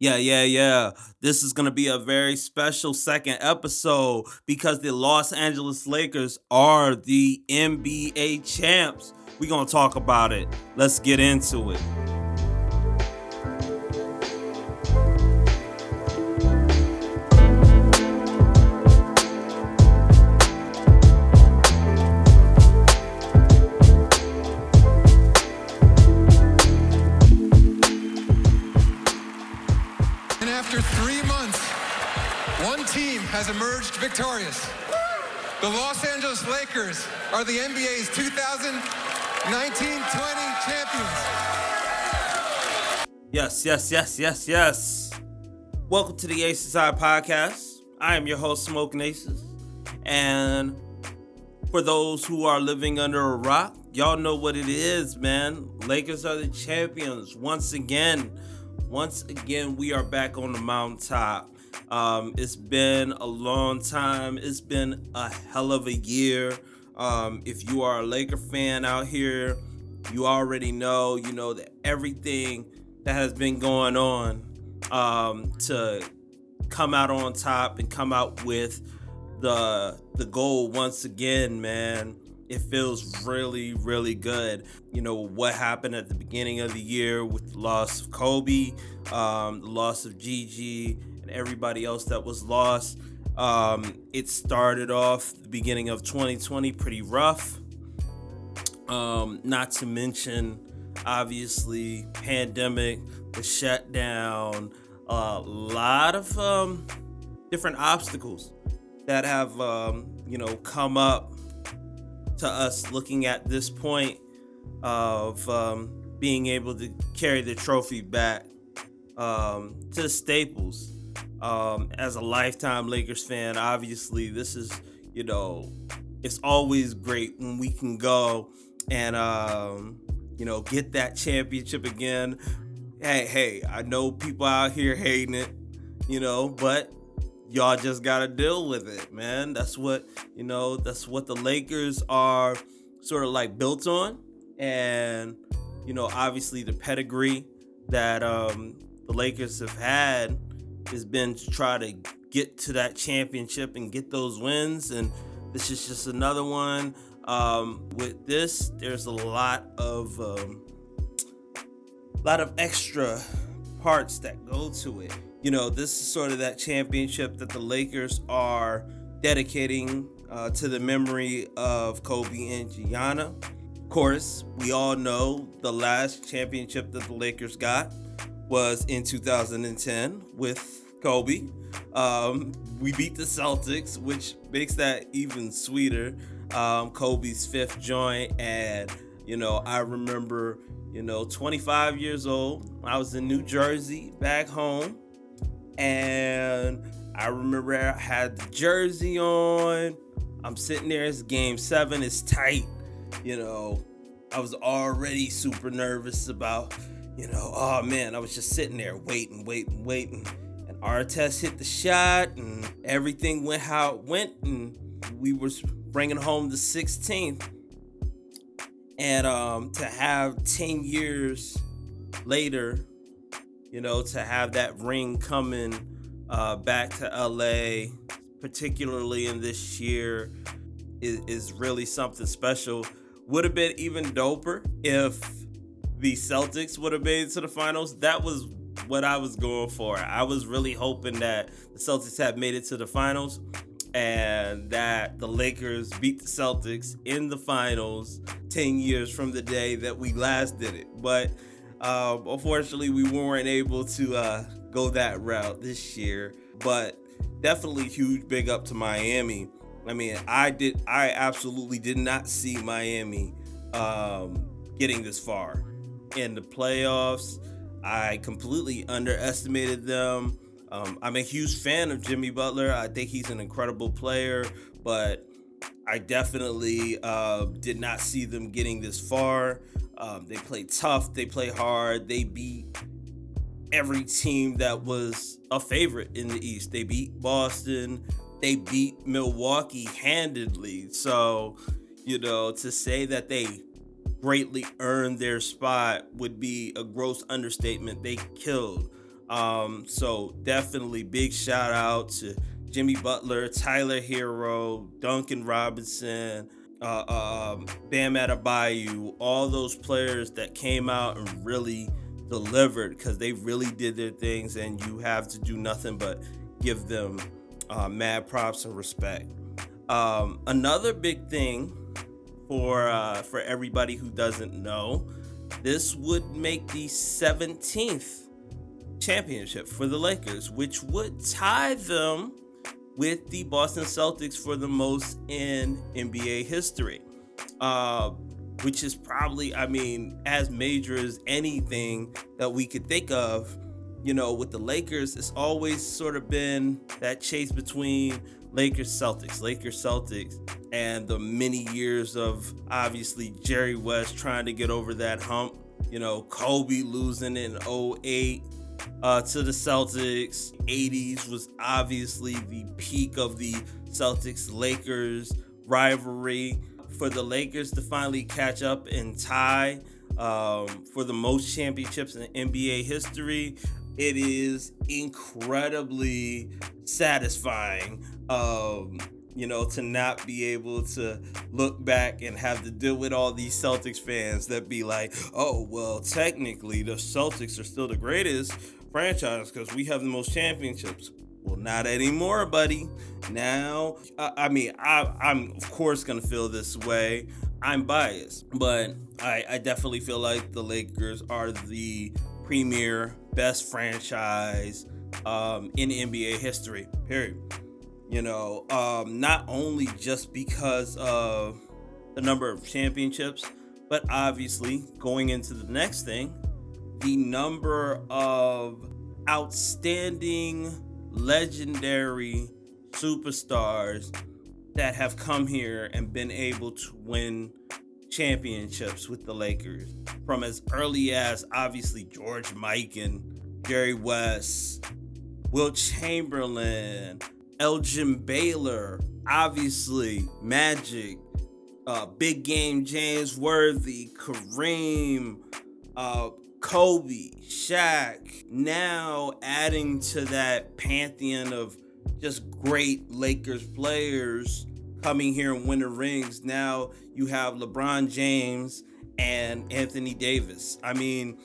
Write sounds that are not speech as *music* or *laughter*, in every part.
Yeah, yeah, yeah. This is going to be a very special second episode because the Los Angeles Lakers are the NBA champs. We're going to talk about it. Let's get into it. Victorious. The Los Angeles Lakers are the NBA's 2019-20 champions. Yes, yes, yes, yes, yes. Welcome to the Aces High Podcast. I am your host, Smokin Aces. And for those who are living under a rock, y'all know what it is, man. Lakers are the champions once again. Once again, we are back on the mountaintop. Um, it's been a long time. It's been a hell of a year. Um, if you are a Laker fan out here, you already know, you know, that everything that has been going on um, to come out on top and come out with the the goal once again, man. It feels really, really good. You know what happened at the beginning of the year with the loss of Kobe, um, the loss of Gigi, everybody else that was lost. Um, it started off the beginning of 2020 pretty rough. Um, not to mention, obviously, pandemic, the shutdown, a lot of um, different obstacles that have um, you know come up to us looking at this point of um, being able to carry the trophy back um, to Staples um, as a lifetime Lakers fan, obviously, this is, you know, it's always great when we can go and, um, you know, get that championship again. Hey, hey, I know people out here hating it, you know, but y'all just got to deal with it, man. That's what, you know, that's what the Lakers are sort of like built on. And, you know, obviously the pedigree that um, the Lakers have had has been to try to get to that championship and get those wins. And this is just another one. Um, with this, there's a lot of um, lot of extra parts that go to it. You know, this is sort of that championship that the Lakers are dedicating uh, to the memory of Kobe and Gianna. Of course, we all know the last championship that the Lakers got was in 2010 with Kobe. Um, we beat the Celtics, which makes that even sweeter. Um, Kobe's fifth joint, and you know, I remember, you know, 25 years old. I was in New Jersey, back home, and I remember I had the jersey on. I'm sitting there. It's game seven. It's tight. You know, I was already super nervous about you know, oh man, I was just sitting there waiting, waiting, waiting. And Artest hit the shot and everything went how it went. And we were bringing home the 16th. And um, to have 10 years later, you know, to have that ring coming uh, back to LA, particularly in this year, is, is really something special. Would have been even doper if the Celtics would have made it to the finals, that was what I was going for. I was really hoping that the Celtics had made it to the finals and that the Lakers beat the Celtics in the finals 10 years from the day that we last did it. But um, unfortunately, we weren't able to uh, go that route this year. But definitely huge big up to Miami. I mean, I did, I absolutely did not see Miami um, getting this far in the playoffs. I completely underestimated them. Um, I'm a huge fan of Jimmy Butler. I think he's an incredible player, but I definitely uh, did not see them getting this far. Um, they play tough, they play hard, they beat every team that was a favorite in the East. They beat Boston, they beat Milwaukee handedly. So, you know, to say that they greatly earned their spot would be a gross understatement. They killed Um, so definitely big shout out to Jimmy Butler, Tyler Herro, Duncan Robinson, uh, um, Bam Adebayo, all those players that came out and really delivered because they really did their things, and you have to do nothing but give them uh, mad props and respect. Um, another big thing for uh, for everybody who doesn't know, this would make the 17th championship for the Lakers, which would tie them with the Boston Celtics for the most in NBA history. Uh, which is probably, I mean, as major as anything that we could think of. You know, with the Lakers, it's always sort of been that chase between Lakers Celtics, Lakers Celtics, and the many years of obviously Jerry West trying to get over that hump. You know, Kobe losing in 08 uh, to the Celtics. 80s was obviously the peak of the Celtics Lakers rivalry. For the Lakers to finally catch up and tie um, for the most championships in NBA history, it is incredibly satisfying. Um, you know, to not be able to look back and have to deal with all these Celtics fans that be like, oh, well, technically the Celtics are still the greatest franchise because we have the most championships. Well, not anymore, buddy. Now, I, I mean, I, I'm of course gonna feel this way. I'm biased, but I, I definitely feel like the Lakers are the premier, best franchise um, in NBA history. Period. You know, um, not only just because of the number of championships, but obviously going into the next thing, the number of outstanding, legendary superstars that have come here and been able to win championships with the Lakers from as early as obviously George Mikan Jerry West, Wilt Chamberlain, Elgin Baylor, obviously Magic, uh, Big Game James Worthy, Kareem, uh, Kobe, Shaq, now adding to that pantheon of just great Lakers players coming here and winning rings. Now you have LeBron James and Anthony Davis. I mean,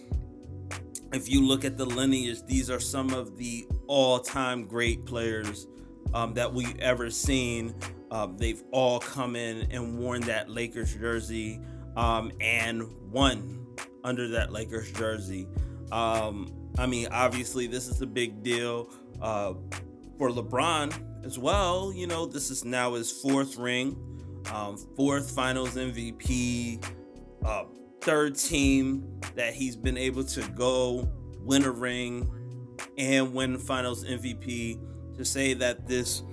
if you look at the lineage, these are some of the all time great players um, that we've ever seen. Um, they've all come in and worn that Lakers jersey um, and won under that Lakers jersey. Um, I mean, obviously, this is a big deal uh, for LeBron as well. You know, this is now his fourth ring, um, fourth Finals MVP, uh, third team that he's been able to go win a ring and win Finals MVP. To say that this,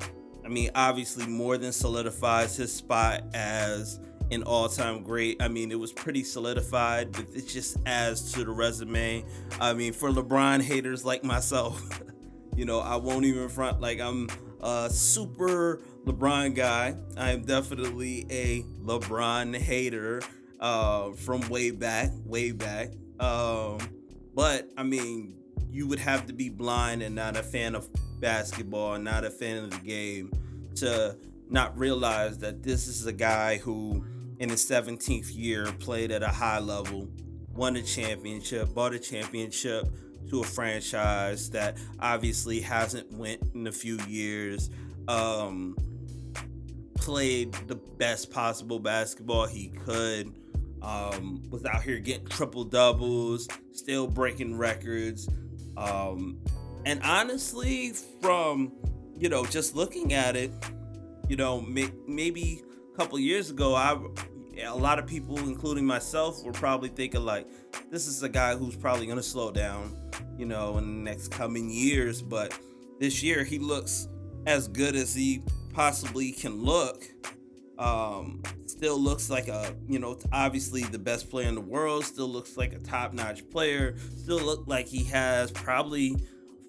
I mean, obviously more than solidifies his spot as an all-time great. I mean, it was pretty solidified, but it just adds to the resume. I mean, for LeBron haters like myself, *laughs* you know, I won't even front like I'm a super LeBron guy. I am definitely a LeBron hater uh, from way back, way back. Um, but I mean, you would have to be blind and not a fan of basketball, not a fan of the game to not realize that this is a guy who in his 17th year, played at a high level, won a championship, bought a championship to a franchise that obviously hasn't went in a few years. Um, played the best possible basketball he could. Um, was out here getting triple doubles, still breaking records. Um, and honestly, from you know just looking at it, you know may- maybe a couple years ago, I a lot of people, including myself, were probably thinking like, this is a guy who's probably gonna slow down, you know, in the next coming years. But this year, he looks as good as he possibly can look. Um, still looks like a, you know, obviously the best player in the world. Still looks like a top-notch player. Still look like he has probably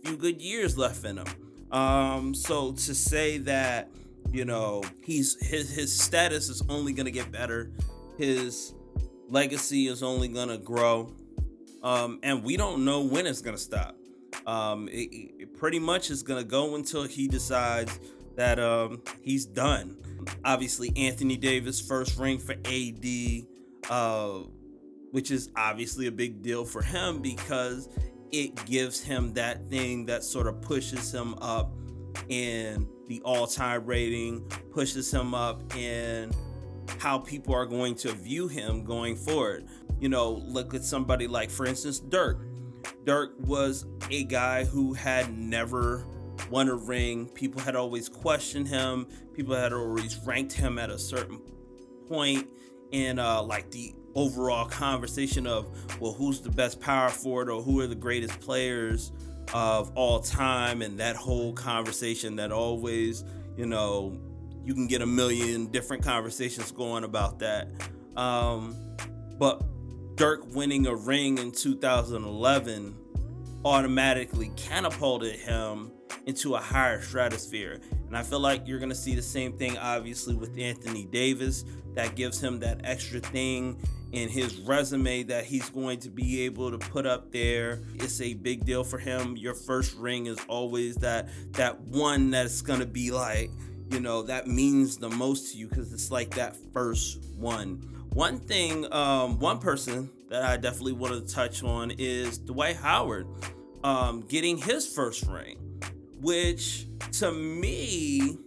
a few good years left in him. Um, so to say that you know he's his his status is only to get better. His legacy is only to grow. Um, and we don't know when it's to stop. Um, it, it pretty much is to go until he decides that um, he's done. Obviously, Anthony Davis first ring for AD, uh, which is obviously a big deal for him because it gives him that thing that sort of pushes him up in the all-time rating, pushes him up in how people are going to view him going forward. You know, look at somebody like, for instance, Dirk. Dirk was a guy who had never won a ring. People had always questioned him. People had always ranked him at a certain point in uh, like the overall conversation of, well, who's the best power forward or who are the greatest players of all time, and that whole conversation that always, you know, you can get a million different conversations going about that. Um, but Dirk winning a ring in 2011 automatically catapulted him into a higher stratosphere. And I feel like you're going to see the same thing, obviously, with Anthony Davis. That gives him that extra thing in his resume that he's going to be able to put up there. It's a big deal for him. Your first ring is always that that one that's going to be like, you know, that means the most to you because it's like that first one. One thing, um, one person that I definitely want to touch on is Dwight Howard um, getting his first ring, which to me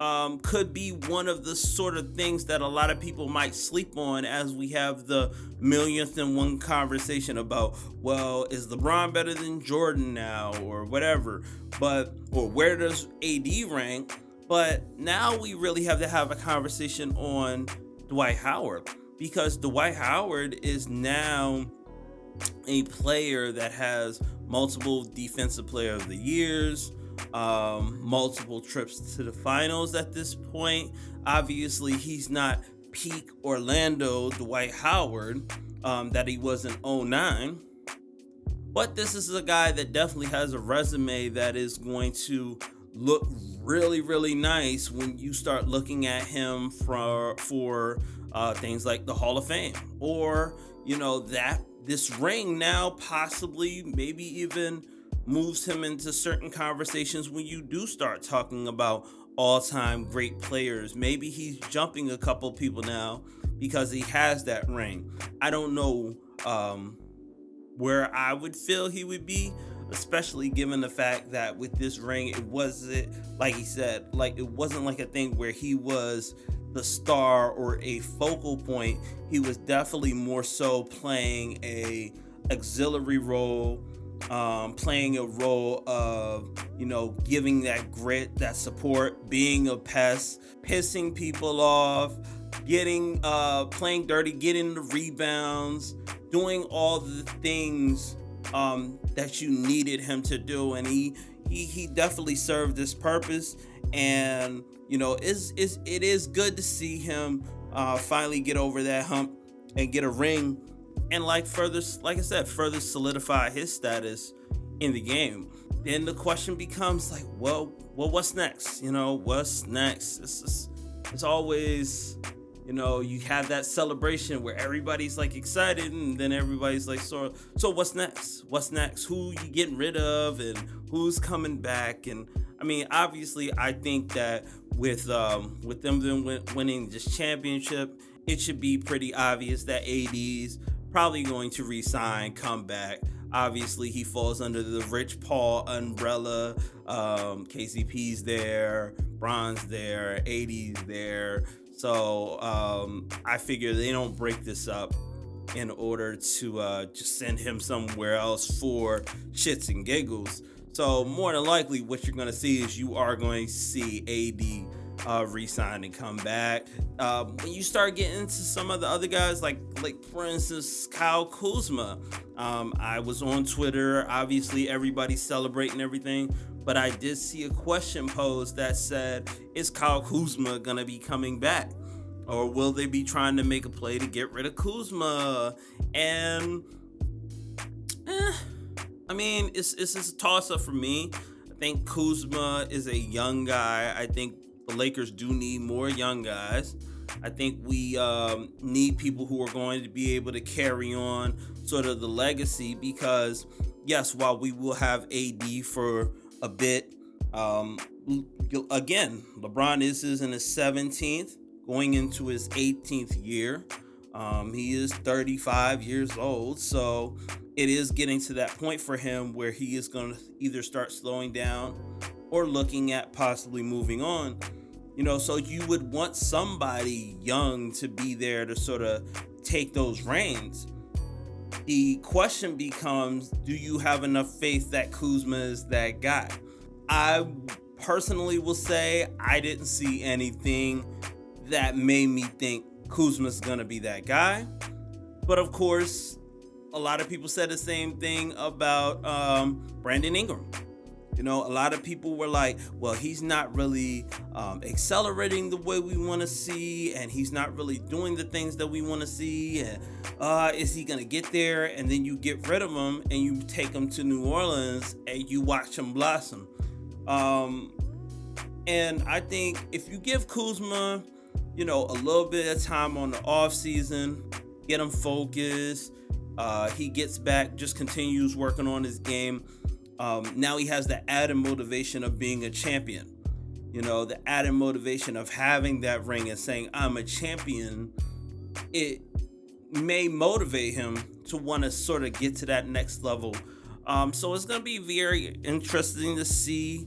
um, could be one of the sort of things that a lot of people might sleep on as we have the millionth and one conversation about, well, is LeBron better than Jordan now or whatever? But, or where does AD rank? But now we really have to have a conversation on Dwight Howard because Dwight Howard is now a player that has multiple defensive player of the years um, multiple trips to the finals at this point. Obviously, he's not peak Orlando Dwight Howard um, that he was in 09. But this is a guy that definitely has a resume that is going to look really, really nice when you start looking at him for for uh, things like the Hall of Fame or you know that this ring now possibly maybe even moves him into certain conversations when you do start talking about all-time great players. Maybe he's jumping a couple people now because he has that ring. I don't know um, where I would feel he would be, especially given the fact that with this ring, it wasn't like he said, like it wasn't like a thing where he was the star or a focal point. He was definitely more so playing a auxiliary role um, playing a role of, you know, giving that grit, that support, being a pest, pissing people off, getting, uh, playing dirty, getting the rebounds, doing all the things um, that you needed him to do. And he, he, he definitely served this purpose. And, you know, it's, it's, it is good to see him uh, finally get over that hump and get a ring and like further like i said further solidify his status in the game. Then the question becomes like well well what's next? You know what's next? It's, it's, it's always you know you have that celebration where everybody's like excited and then everybody's like so so what's next? What's next? Who you getting rid of and who's coming back? And i mean obviously i think that with um with them winning this championship it should be pretty obvious that ad's probably going to resign, come back. Obviously, he falls under the Rich Paul umbrella. Um, KCP's there, Bron's there, AD's there. So um, I figure they don't break this up in order to uh, just send him somewhere else for shits and giggles. So more than likely, what you're going to see is you are going to see AD uh, resign and come back. Uh, when you start getting into some of the other guys, like like for instance Kyle Kuzma, um, I was on Twitter. Obviously, everybody's celebrating everything, but I did see a question posed that said, "Is Kyle Kuzma gonna be coming back?" Or will they be trying to make a play to get rid of Kuzma? And eh, I mean, it's it's, a toss up for me. I think Kuzma is a young guy. I think the Lakers do need more young guys. I think we um, need people who are going to be able to carry on sort of the legacy because yes, while we will have AD for a bit, um, again, LeBron is, is in his 17th, going into his 18th year. Um, he is 35 years old, so it is getting to that point for him where he is going to either start slowing down or looking at possibly moving on. You know, so you would want somebody young to be there to sort of take those reins. The question becomes do you have enough faith that Kuzma is that guy? I personally will say I didn't see anything that made me think Kuzma's gonna be that guy. But of course, a lot of people said the same thing about um, Brandon Ingram. You know, a lot of people were like, well, he's not really um, accelerating the way we want to see, and he's not really doing the things that we want to see. And uh, is he going to get there? And then you get rid of him and you take him to New Orleans and you watch him blossom. Um, and I think if you give Kuzma, you know, a little bit of time on the off season, get him focused. Uh, he gets back, just continues working on his game. Um, now he has the added motivation of being a champion. You know, the added motivation of having that ring and saying, I'm a champion. It may motivate him to want to sort of get to that next level. Um, so it's going to be very interesting to see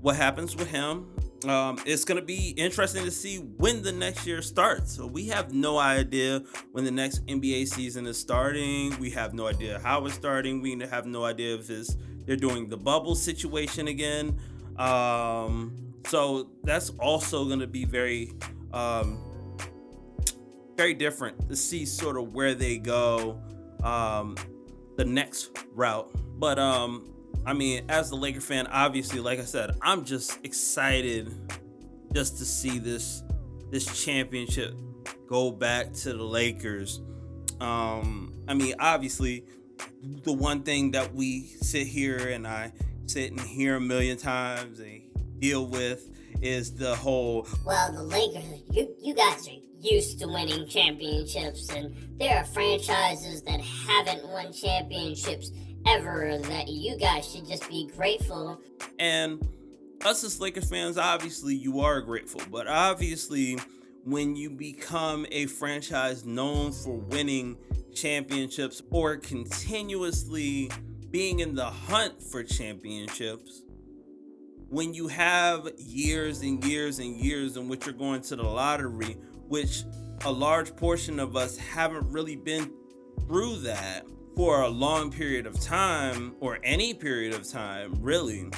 what happens with him. Um, it's going to be interesting to see when the next year starts. So we have no idea when the next NBA season is starting. We have no idea how it's starting. We have no idea if it's, they're doing the bubble situation again. Um, so that's also going to be very, um, very different to see sort of where they go, um, the next route. But um, I mean, as a Laker fan, obviously, like I said, I'm just excited just to see this this championship go back to the Lakers. Um, I mean, obviously, the one thing that we sit here and I sit and hear a million times and deal with is the whole well the lakers you, you guys are used to winning championships and there are franchises that haven't won championships ever that you guys should just be grateful. And us as Lakers fans, obviously you are grateful, but obviously when you become a franchise known for winning championships or continuously being in the hunt for championships, when you have years and years and years in which you're going to the lottery, which a large portion of us haven't really been through that, for a long period of time or any period of time really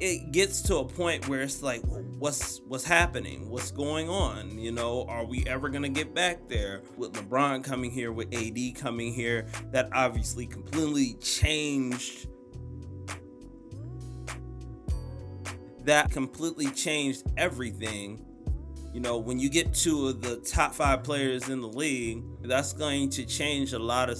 it gets to a point where it's like what's what's happening? What's going on? You know are we ever going to get back there? With lebron coming here with ad coming here that obviously completely changed that completely changed everything. You know, when you get two of the top five players in the league, that's going to change a lot of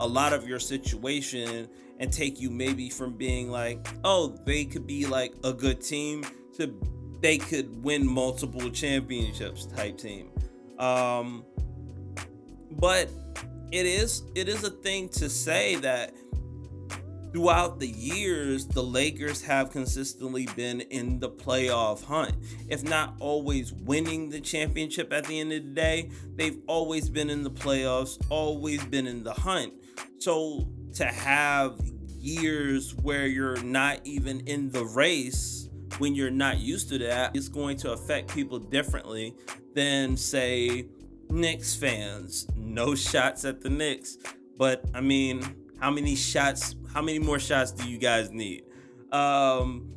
a lot of your situation and take you maybe from being like, oh, they could be like a good team to they could win multiple championships type team. Um, but it is it is a thing to say that throughout the years the Lakers have consistently been in the playoff hunt. If not always winning the championship at the end of the day, they've always been in the playoffs, always been in the hunt. So to have years where you're not even in the race when you're not used to that is going to affect people differently than say Knicks fans. No shots at the Knicks, but I mean, how many shots? How many more shots do you guys need? Um,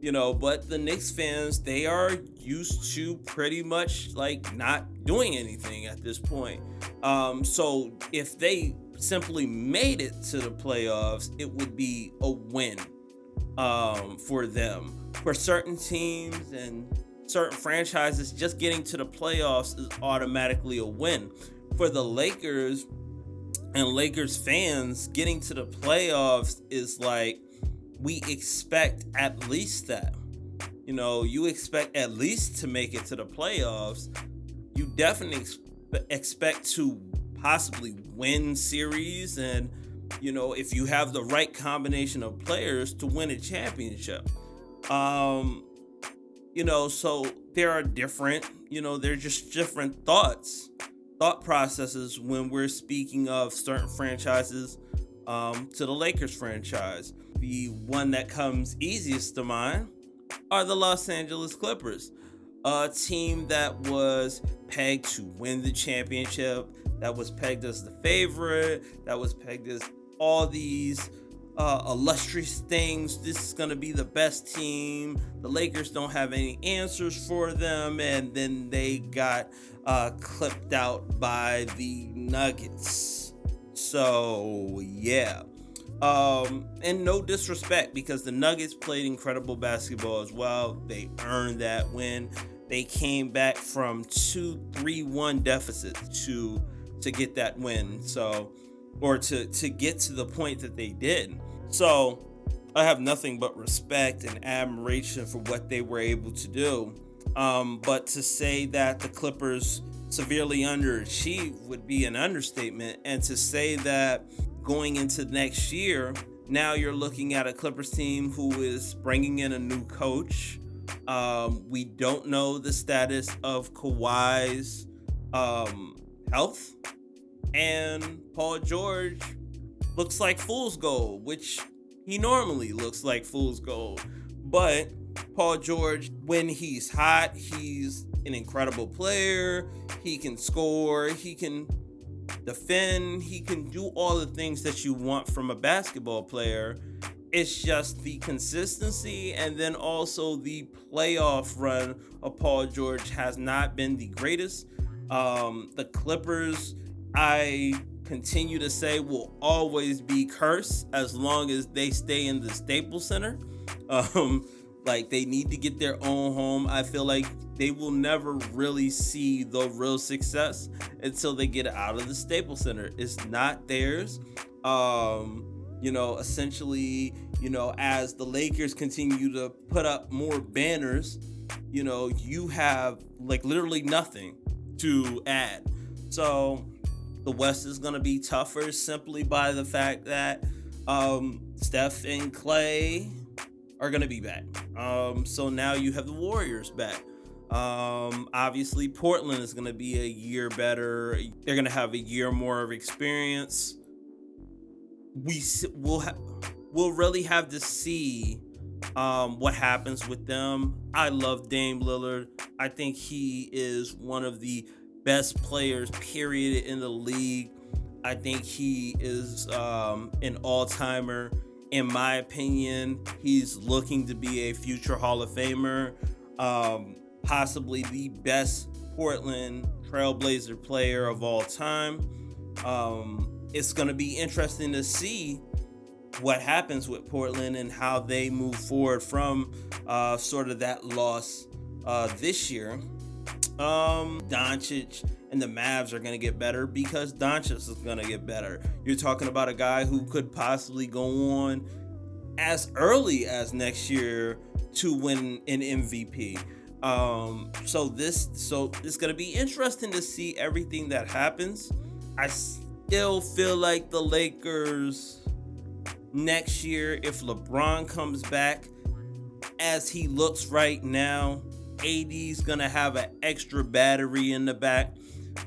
you know, but the Knicks fans, they are used to pretty much like not doing anything at this point. Um, so if they simply made it to the playoffs, it would be a win um, for them. For certain teams and certain franchises, just getting to the playoffs is automatically a win. For the Lakers and Lakers fans, getting to the playoffs is like we expect at least that. You know, you expect at least to make it to the playoffs. You definitely expect to possibly win series and you know, if you have the right combination of players to win a championship. Um, you know, so there are different, you know, they're just different thoughts, thought processes when we're speaking of certain franchises um, to the Lakers franchise. The one that comes easiest to mind are the Los Angeles Clippers, a team that was pegged to win the championship, that was pegged as the favorite, that was pegged as all these uh, illustrious things. This is going to be the best team. The Lakers don't have any answers for them. And then they got uh, clipped out by the Nuggets. So, yeah. Um, and no disrespect because the Nuggets played incredible basketball as well. They earned that win. They came back from two, three, one deficits to to get that win. So, or to to get to the point that they did. So, I have nothing but respect and admiration for what they were able to do. Um, but to say that the Clippers severely underachieved would be an understatement. And to say that going into next year, now you're looking at a Clippers team who is bringing in a new coach. Um, we don't know the status of Kawhi's um, health, and Paul George looks like fool's gold, which he normally looks like fool's gold. But Paul George, when he's hot, he's an incredible player. He can score. He can defend, he can do all the things that you want from a basketball player. It's just the consistency and then also the playoff run of Paul George has not been the greatest. Um, the Clippers, I continue to say, will always be cursed as long as they stay in the Staples Center. *laughs* Um, like they need to get their own home. I feel like they will never really see the real success until they get out of the Staples Center. It's not theirs. Um, you know, essentially, you know, as the Lakers continue to put up more banners, you know, you have like literally nothing to add. So the West is going to be tougher simply by the fact that um, Steph and Clay are going to be back. Um, so now you have the Warriors back. Um, obviously, Portland is going to be a year better. They're going to have a year more of experience. We will ha- we'll really have to see um, what happens with them. I love Dame Lillard. I think he is one of the best players, period, in the league. I think he is um, an all timer in my opinion, he's looking to be a future Hall of Famer, um, possibly the best Portland Trailblazer player of all time. Um, it's going to be interesting to see what happens with Portland and how they move forward from uh, sort of that loss uh, this year. Um, Doncic and the Mavs are going to get better because Doncic is going to get better. You're talking about a guy who could possibly go on as early as next year to win an MVP. Um, so this so it's going to be interesting to see everything that happens. I still feel like the Lakers next year if LeBron comes back as he looks right now, AD's to have an extra battery in the back.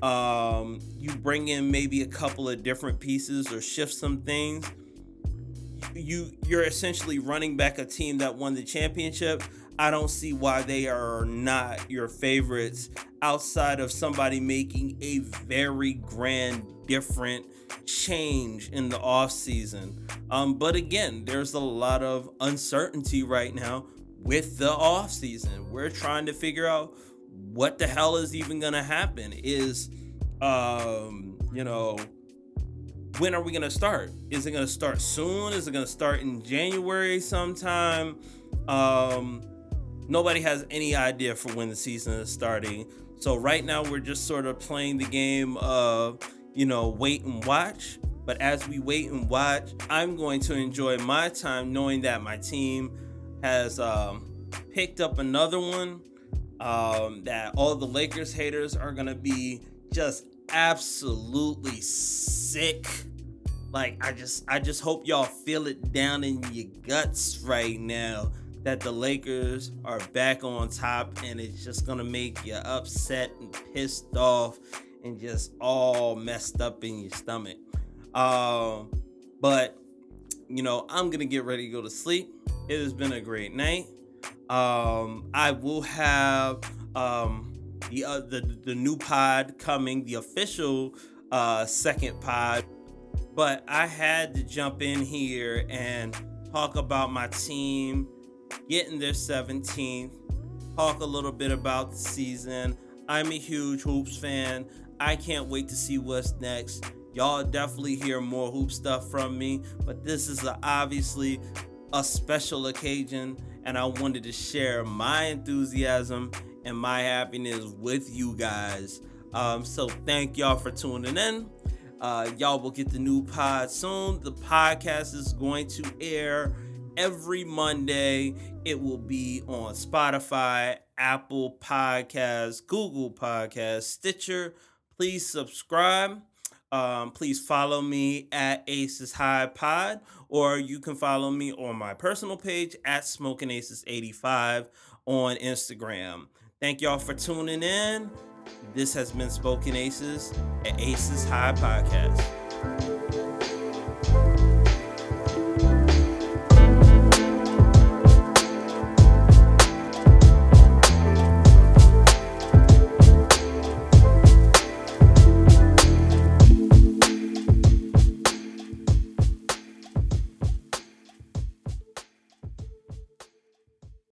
Um, you bring in maybe a couple of different pieces or shift some things. You you're essentially running back a team that won the championship. I don't see why they are not your favorites outside of somebody making a very grand different change in the off season um, but again there's a lot of uncertainty right now with the off season we're trying to figure out what the hell is even gonna happen? Is um, you know, when are we gonna start? Is it gonna start soon? Is it gonna start in January sometime? Um, nobody has any idea for when the season is starting. So right now we're just sort of playing the game of, you know, wait and watch. But as we wait and watch, I'm going to enjoy my time knowing that my team has um, picked up another one um, that all the Lakers haters are gonna be just absolutely sick Like I just I just hope y'all feel it down in your guts right now that the Lakers are back on top and it's just gonna make you upset and pissed off and just all messed up in your stomach. Um, but you know, I'm gonna get ready to go to sleep. It has been a great night. Um, I will have um, the, uh, the the new pod coming, the official uh, second pod. But I had to jump in here and talk about my team getting their 17th. Talk a little bit about the season. I'm a huge hoops fan. I can't wait to see what's next. Y'all definitely hear more hoop stuff from me, but this is a, obviously a special occasion, and I wanted to share my enthusiasm and my happiness with you guys. Um, so thank y'all for tuning in. Uh, y'all will get the new pod soon. The podcast is going to air every Monday. It will be on Spotify, Apple Podcasts, Google Podcasts, Stitcher. Please subscribe. Um, please follow me at Aces High Pod, or you can follow me on my personal page at Smoking Aces 85 on Instagram. Thank y'all for tuning in. This has been Smokin Aces at Aces High Podcast.